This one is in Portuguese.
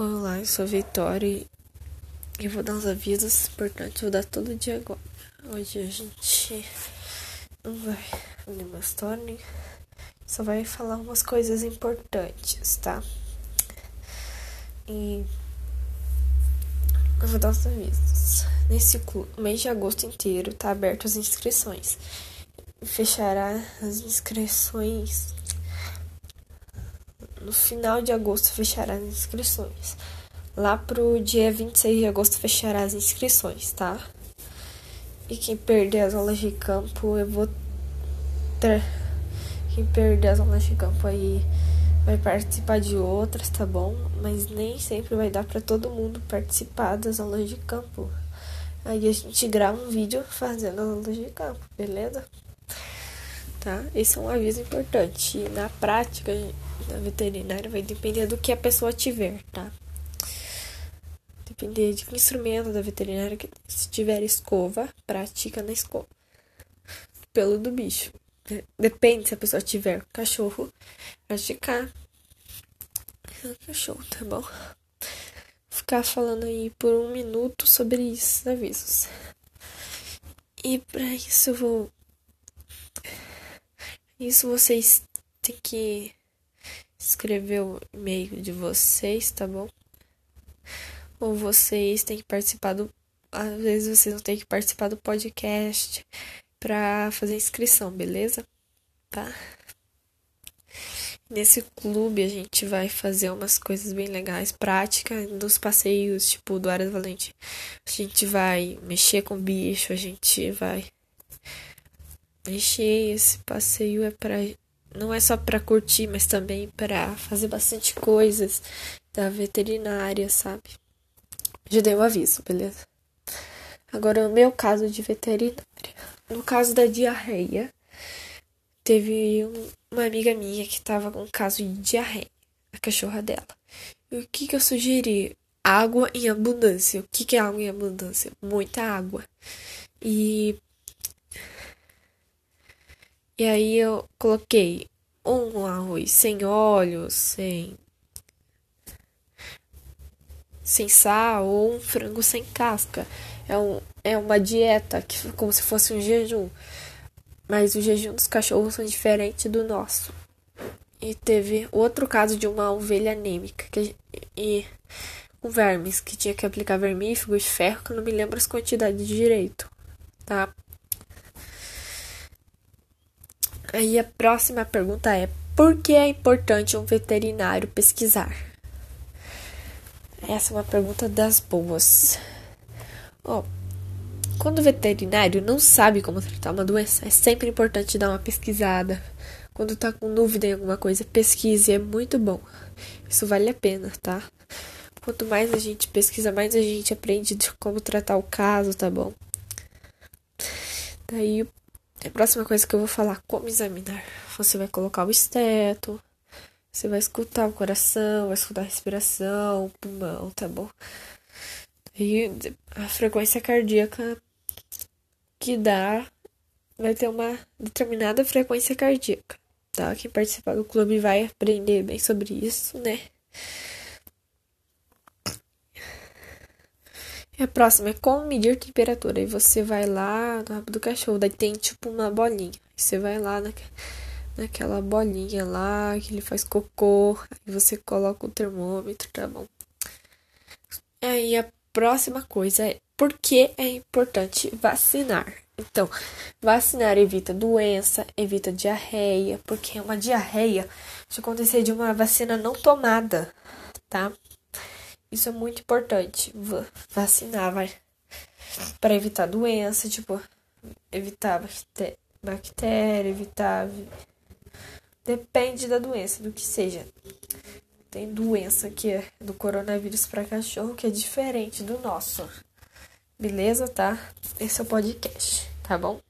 Olá, eu sou a Vitória e vou dar uns avisos importantes, vou dar todo dia agora. Hoje a gente não vai fazer uma história, só vai falar umas coisas importantes, tá? E eu vou dar os avisos. Nesse mês de agosto inteiro tá aberto as inscrições. Fechará as inscrições no final de agosto fechará as inscrições. Lá pro dia 26 de agosto fechará as inscrições, tá? E quem perder as aulas de campo, eu vou ter. Quem perder as aulas de campo aí vai participar de outras, tá bom? Mas nem sempre vai dar para todo mundo participar das aulas de campo. Aí a gente grava um vídeo fazendo as aulas de campo, beleza? Tá? Esse é um aviso importante. E na prática, da veterinária vai depender do que a pessoa tiver, tá? Depender de que instrumento da veterinária que se tiver escova, pratica na escova. Pelo do bicho. Depende se a pessoa tiver cachorro, praticar cachorro, tá bom? Ficar falando aí por um minuto sobre isso, avisos. E para isso eu vou. Isso vocês têm que escrever o e-mail de vocês, tá bom? Ou vocês têm que participar do. Às vezes vocês não têm que participar do podcast para fazer inscrição, beleza? Tá? Nesse clube a gente vai fazer umas coisas bem legais, prática dos passeios, tipo do Área Valente. A gente vai mexer com bicho, a gente vai mexer. Esse passeio é pra não é só para curtir, mas também para fazer bastante coisas da veterinária, sabe? Já dei um aviso, beleza? Agora, o meu caso de veterinária. No caso da diarreia, teve um, uma amiga minha que tava com um caso de diarreia, a cachorra dela. E o que, que eu sugeri? Água em abundância. O que, que é água em abundância? Muita água. E e aí eu coloquei um arroz sem óleo, sem sem sal ou um frango sem casca. É, um, é uma dieta que como se fosse um jejum. Mas o jejum dos cachorros são diferente do nosso. E teve outro caso de uma ovelha anêmica que, e com vermes, que tinha que aplicar vermífugo e ferro, que eu não me lembro as quantidades direito, tá? Aí a próxima pergunta é: por que é importante um veterinário pesquisar? Essa é uma pergunta das boas. Oh, quando o veterinário não sabe como tratar uma doença, é sempre importante dar uma pesquisada. Quando tá com dúvida em alguma coisa, pesquise, é muito bom. Isso vale a pena, tá? Quanto mais a gente pesquisa, mais a gente aprende de como tratar o caso, tá bom? Daí a próxima coisa que eu vou falar, como examinar. Você vai colocar o esteto, você vai escutar o coração, vai escutar a respiração, o pulmão, tá bom? E a frequência cardíaca que dá vai ter uma determinada frequência cardíaca, tá? Quem participar do clube vai aprender bem sobre isso, né? E a próxima é como medir temperatura. Aí você vai lá no rabo do cachorro, daí tem tipo uma bolinha. Aí você vai lá na, naquela bolinha lá que ele faz cocô. Aí você coloca o termômetro, tá bom? Aí a próxima coisa é por que é importante vacinar. Então, vacinar evita doença, evita diarreia, porque uma diarreia se acontecer de uma vacina não tomada, tá? Isso é muito importante. Vacinar, vai. Para evitar doença, tipo, evitar bactéria, evitar. Depende da doença, do que seja. Tem doença que é do coronavírus para cachorro que é diferente do nosso. Beleza, tá? Esse é o podcast, tá bom?